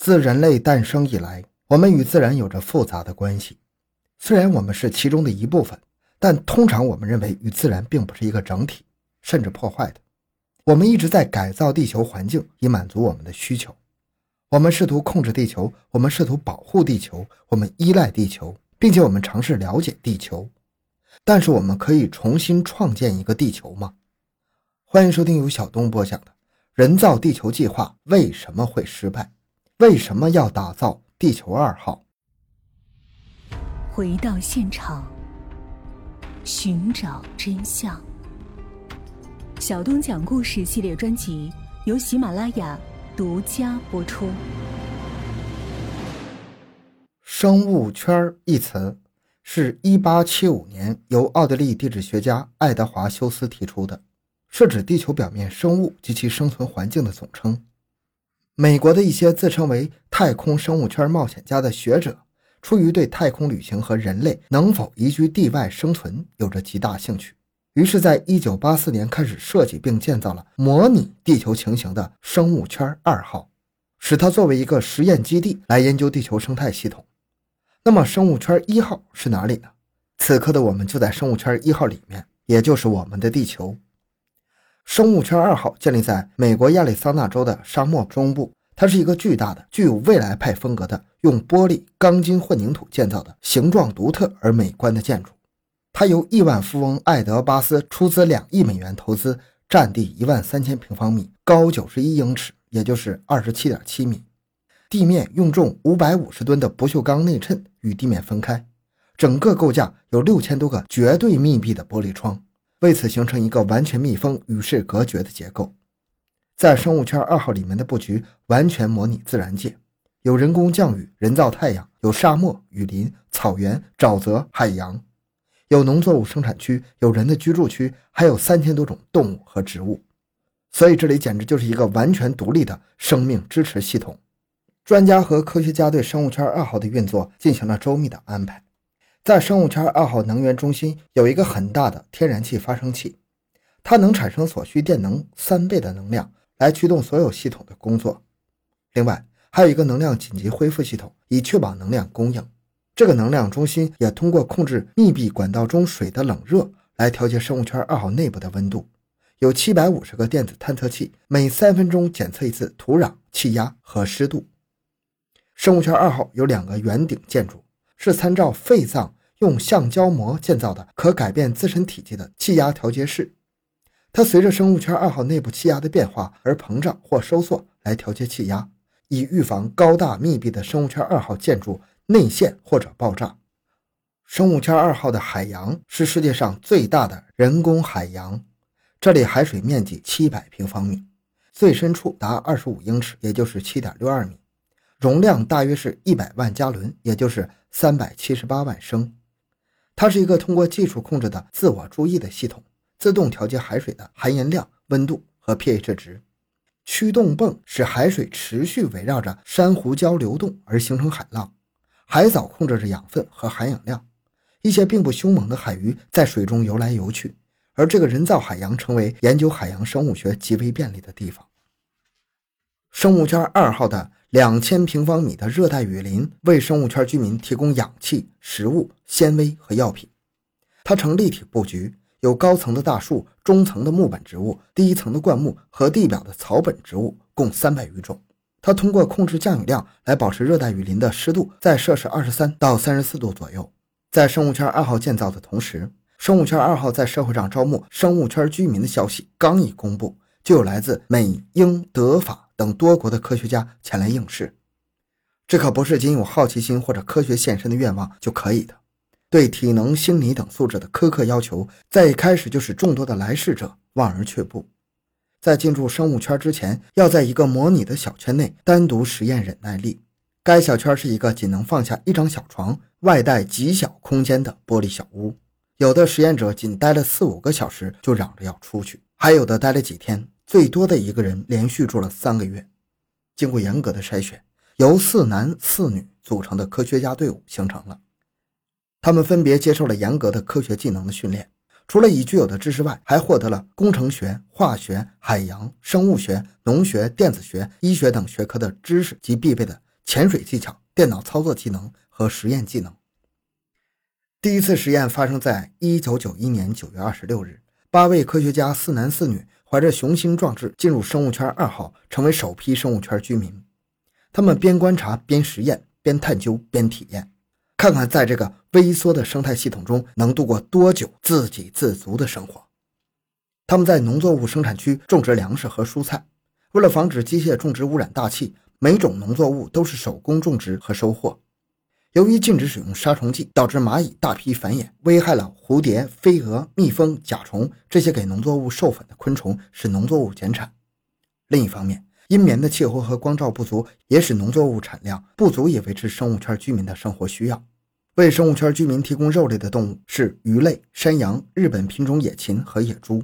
自人类诞生以来，我们与自然有着复杂的关系。虽然我们是其中的一部分，但通常我们认为与自然并不是一个整体，甚至破坏的。我们一直在改造地球环境，以满足我们的需求。我们试图控制地球，我们试图保护地球，我们依赖地球，并且我们尝试了解地球。但是，我们可以重新创建一个地球吗？欢迎收听由小东播讲的《人造地球计划》为什么会失败？为什么要打造地球二号？回到现场，寻找真相。小东讲故事系列专辑由喜马拉雅独家播出。生物圈一词是一八七五年由奥地利地质学家爱德华休斯提出的，是指地球表面生物及其生存环境的总称。美国的一些自称为“太空生物圈冒险家”的学者，出于对太空旅行和人类能否移居地外生存有着极大兴趣，于是，在一九八四年开始设计并建造了模拟地球情形的生物圈二号，使它作为一个实验基地来研究地球生态系统。那么，生物圈一号是哪里呢？此刻的我们就在生物圈一号里面，也就是我们的地球。生物圈二号建立在美国亚利桑那州的沙漠中部，它是一个巨大的、具有未来派风格的用玻璃、钢筋混凝土建造的、形状独特而美观的建筑。它由亿万富翁艾德巴斯出资两亿美元投资，占地一万三千平方米，高九十一英尺，也就是二十七点七米。地面用重五百五十吨的不锈钢内衬与地面分开，整个构架有六千多个绝对密闭的玻璃窗。为此形成一个完全密封、与世隔绝的结构，在生物圈二号里面的布局完全模拟自然界，有人工降雨、人造太阳，有沙漠、雨林、草原、沼泽、海洋，有农作物生产区，有人的居住区，还有三千多种动物和植物，所以这里简直就是一个完全独立的生命支持系统。专家和科学家对生物圈二号的运作进行了周密的安排。在生物圈二号能源中心有一个很大的天然气发生器，它能产生所需电能三倍的能量来驱动所有系统的工作。另外，还有一个能量紧急恢复系统，以确保能量供应。这个能量中心也通过控制密闭管道中水的冷热来调节生物圈二号内部的温度。有七百五十个电子探测器，每三分钟检测一次土壤、气压和湿度。生物圈二号有两个圆顶建筑。是参照肺脏用橡胶膜建造的可改变自身体积的气压调节室，它随着生物圈二号内部气压的变化而膨胀或收缩来调节气压，以预防高大密闭的生物圈二号建筑内陷或者爆炸。生物圈二号的海洋是世界上最大的人工海洋，这里海水面积七百平方米，最深处达二十五英尺，也就是七点六二米。容量大约是一百万加仑，也就是三百七十八万升。它是一个通过技术控制的自我注意的系统，自动调节海水的含盐量、温度和 pH 值。驱动泵使海水持续围绕着珊瑚礁流动而形成海浪。海藻控制着养分和含氧量。一些并不凶猛的海鱼在水中游来游去，而这个人造海洋成为研究海洋生物学极为便利的地方。生物圈二号的。两千平方米的热带雨林为生物圈居民提供氧气、食物、纤维和药品。它呈立体布局，有高层的大树、中层的木本植物、低层的灌木和地表的草本植物，共三百余种。它通过控制降雨量来保持热带雨林的湿度在摄氏二十三到三十四度左右。在生物圈二号建造的同时，生物圈二号在社会上招募生物圈居民的消息刚一公布，就有来自美、英、德、法。等多国的科学家前来应试，这可不是仅有好奇心或者科学献身的愿望就可以的。对体能、心理等素质的苛刻要求，在一开始就使众多的来世者望而却步。在进入生物圈之前，要在一个模拟的小圈内单独实验忍耐力。该小圈是一个仅能放下一张小床、外带极小空间的玻璃小屋。有的实验者仅待了四五个小时就嚷着要出去，还有的待了几天。最多的一个人连续住了三个月，经过严格的筛选，由四男四女组成的科学家队伍形成了。他们分别接受了严格的科学技能的训练，除了已具有的知识外，还获得了工程学、化学、海洋、生物学、农学、电子学、医学等学科的知识及必备的潜水技巧、电脑操作技能和实验技能。第一次实验发生在一九九一年九月二十六日，八位科学家四男四女怀着雄心壮志进入生物圈二号，成为首批生物圈居民。他们边观察边实验，边探究边体验，看看在这个微缩的生态系统中能度过多久自给自足的生活。他们在农作物生产区种植粮食和蔬菜，为了防止机械种植污染大气，每种农作物都是手工种植和收获。由于禁止使用杀虫剂，导致蚂蚁大批繁衍，危害了蝴蝶、飞蛾、蜜蜂、甲虫这些给农作物授粉的昆虫，使农作物减产。另一方面，阴绵的气候和光照不足，也使农作物产量不足以维持生物圈居民的生活需要。为生物圈居民提供肉类的动物是鱼类、山羊、日本品种野禽和野猪。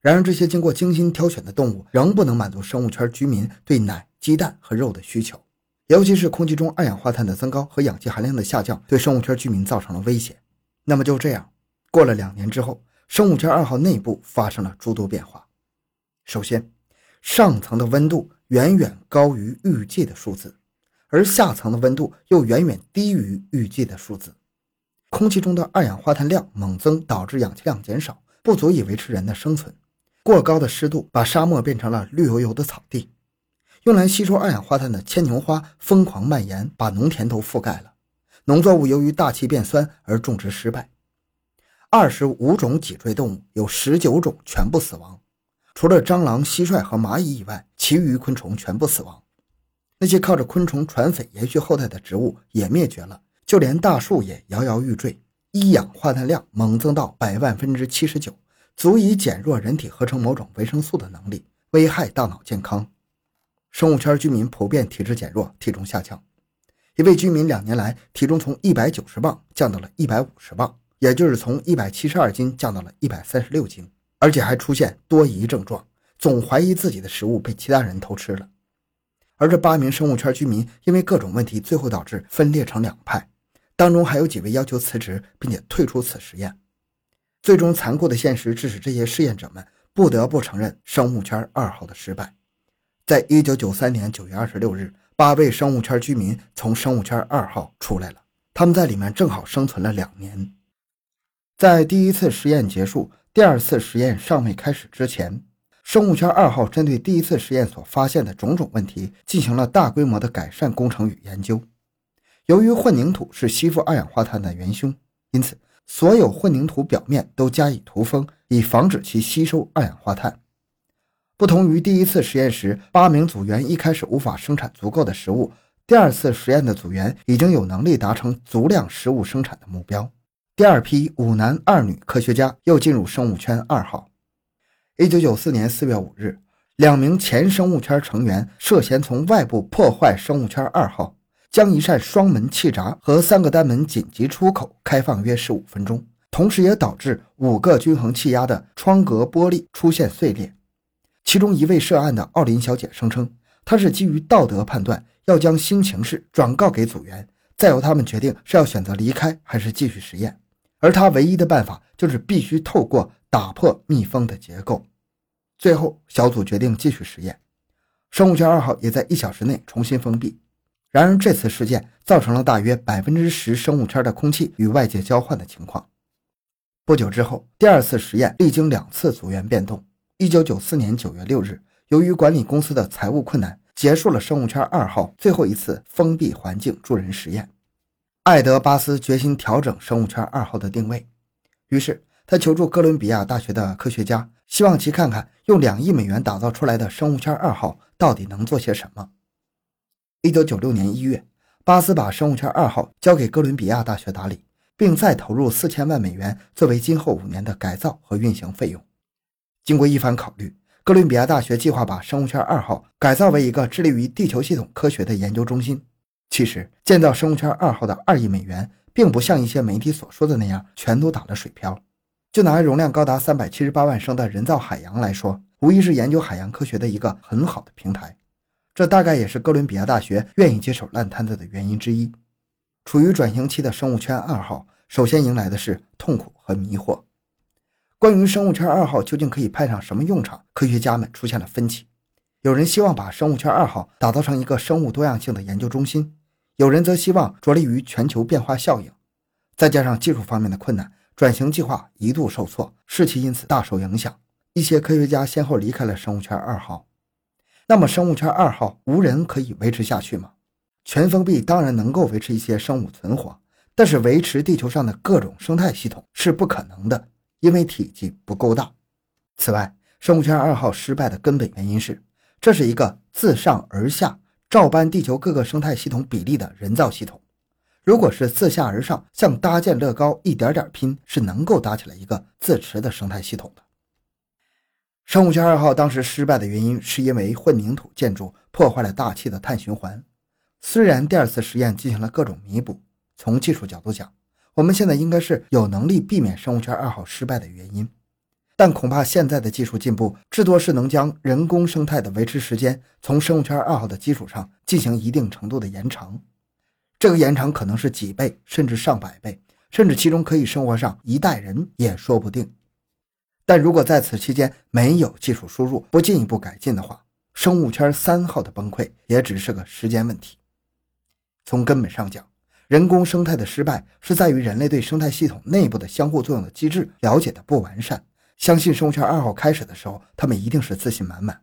然而，这些经过精心挑选的动物仍不能满足生物圈居民对奶、鸡蛋和肉的需求，尤其是空气中二氧化碳的增高和氧气含量的下降，对生物圈居民造成了威胁。那么就这样，过了两年之后，生物圈二号内部发生了诸多变化。首先，上层的温度远远高于预计的数字，而下层的温度又远远低于预计的数字。空气中的二氧化碳量猛增，导致氧气量减少，不足以维持人的生存。过高的湿度把沙漠变成了绿油油的草地，用来吸收二氧化碳的牵牛花疯狂蔓延，把农田都覆盖了。农作物由于大气变酸而种植失败。二十五种脊椎动物有十九种全部死亡，除了蟑螂、蟋蟀和蚂蚁以外，其余昆虫全部死亡。那些靠着昆虫传粉延续后代的植物也灭绝了，就连大树也摇摇欲坠。一氧化碳量猛增到百万分之七十九。足以减弱人体合成某种维生素的能力，危害大脑健康。生物圈居民普遍体质减弱，体重下降。一位居民两年来体重从一百九十磅降到了一百五十磅，也就是从一百七十二斤降到了一百三十六斤，而且还出现多疑症状，总怀疑自己的食物被其他人偷吃了。而这八名生物圈居民因为各种问题，最后导致分裂成两派，当中还有几位要求辞职，并且退出此实验。最终，残酷的现实致使这些试验者们不得不承认生物圈二号的失败。在一九九三年九月二十六日，八位生物圈居民从生物圈二号出来了。他们在里面正好生存了两年。在第一次实验结束、第二次实验尚未开始之前，生物圈二号针对第一次实验所发现的种种问题进行了大规模的改善工程与研究。由于混凝土是吸附二氧化碳的元凶，因此。所有混凝土表面都加以涂封，以防止其吸收二氧化碳。不同于第一次实验时，八名组员一开始无法生产足够的食物，第二次实验的组员已经有能力达成足量食物生产的目标。第二批五男二女科学家又进入生物圈二号。一九九四年四月五日，两名前生物圈成员涉嫌从外部破坏生物圈二号。将一扇双门气闸和三个单门紧急出口开放约十五分钟，同时也导致五个均衡气压的窗格玻璃出现碎裂。其中一位涉案的奥林小姐声称，她是基于道德判断，要将新情势转告给组员，再由他们决定是要选择离开还是继续实验。而她唯一的办法就是必须透过打破密封的结构。最后，小组决定继续实验，生物圈二号也在一小时内重新封闭。然而，这次事件造成了大约百分之十生物圈的空气与外界交换的情况。不久之后，第二次实验历经两次组员变动。一九九四年九月六日，由于管理公司的财务困难，结束了生物圈二号最后一次封闭环境助人实验。艾德巴斯决心调整生物圈二号的定位，于是他求助哥伦比亚大学的科学家，希望其看看用两亿美元打造出来的生物圈二号到底能做些什么。一九九六年一月，巴斯把生物圈二号交给哥伦比亚大学打理，并再投入四千万美元作为今后五年的改造和运行费用。经过一番考虑，哥伦比亚大学计划把生物圈二号改造为一个致力于地球系统科学的研究中心。其实，建造生物圈二号的二亿美元，并不像一些媒体所说的那样全都打了水漂。就拿容量高达三百七十八万升的人造海洋来说，无疑是研究海洋科学的一个很好的平台。这大概也是哥伦比亚大学愿意接手烂摊子的原因之一。处于转型期的生物圈二号，首先迎来的是痛苦和迷惑。关于生物圈二号究竟可以派上什么用场，科学家们出现了分歧。有人希望把生物圈二号打造成一个生物多样性的研究中心，有人则希望着力于全球变化效应。再加上技术方面的困难，转型计划一度受挫，士气因此大受影响。一些科学家先后离开了生物圈二号。那么，生物圈二号无人可以维持下去吗？全封闭当然能够维持一些生物存活，但是维持地球上的各种生态系统是不可能的，因为体积不够大。此外，生物圈二号失败的根本原因是，这是一个自上而下照搬地球各个生态系统比例的人造系统。如果是自下而上，像搭建乐高一点点拼，是能够搭起来一个自持的生态系统的。生物圈二号当时失败的原因，是因为混凝土建筑破坏了大气的碳循环。虽然第二次实验进行了各种弥补，从技术角度讲，我们现在应该是有能力避免生物圈二号失败的原因。但恐怕现在的技术进步，至多是能将人工生态的维持时间从生物圈二号的基础上进行一定程度的延长。这个延长可能是几倍，甚至上百倍，甚至其中可以生活上一代人也说不定。但如果在此期间没有技术输入，不进一步改进的话，生物圈三号的崩溃也只是个时间问题。从根本上讲，人工生态的失败是在于人类对生态系统内部的相互作用的机制了解的不完善。相信生物圈二号开始的时候，他们一定是自信满满。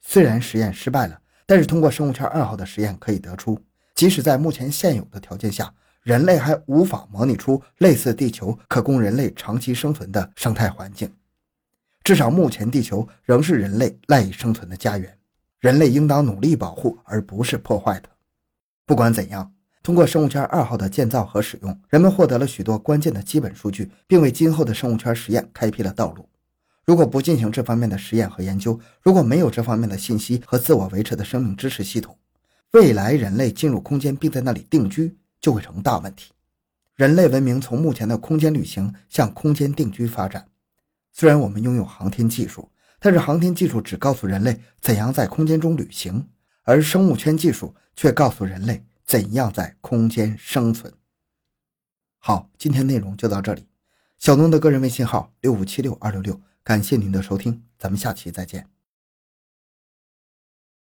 虽然实验失败了，但是通过生物圈二号的实验可以得出，即使在目前现有的条件下，人类还无法模拟出类似地球可供人类长期生存的生态环境。至少目前，地球仍是人类赖以生存的家园，人类应当努力保护，而不是破坏它。不管怎样，通过生物圈二号的建造和使用，人们获得了许多关键的基本数据，并为今后的生物圈实验开辟了道路。如果不进行这方面的实验和研究，如果没有这方面的信息和自我维持的生命支持系统，未来人类进入空间并在那里定居就会成大问题。人类文明从目前的空间旅行向空间定居发展。虽然我们拥有航天技术，但是航天技术只告诉人类怎样在空间中旅行，而生物圈技术却告诉人类怎样在空间生存。好，今天内容就到这里。小东的个人微信号六五七六二六六，感谢您的收听，咱们下期再见。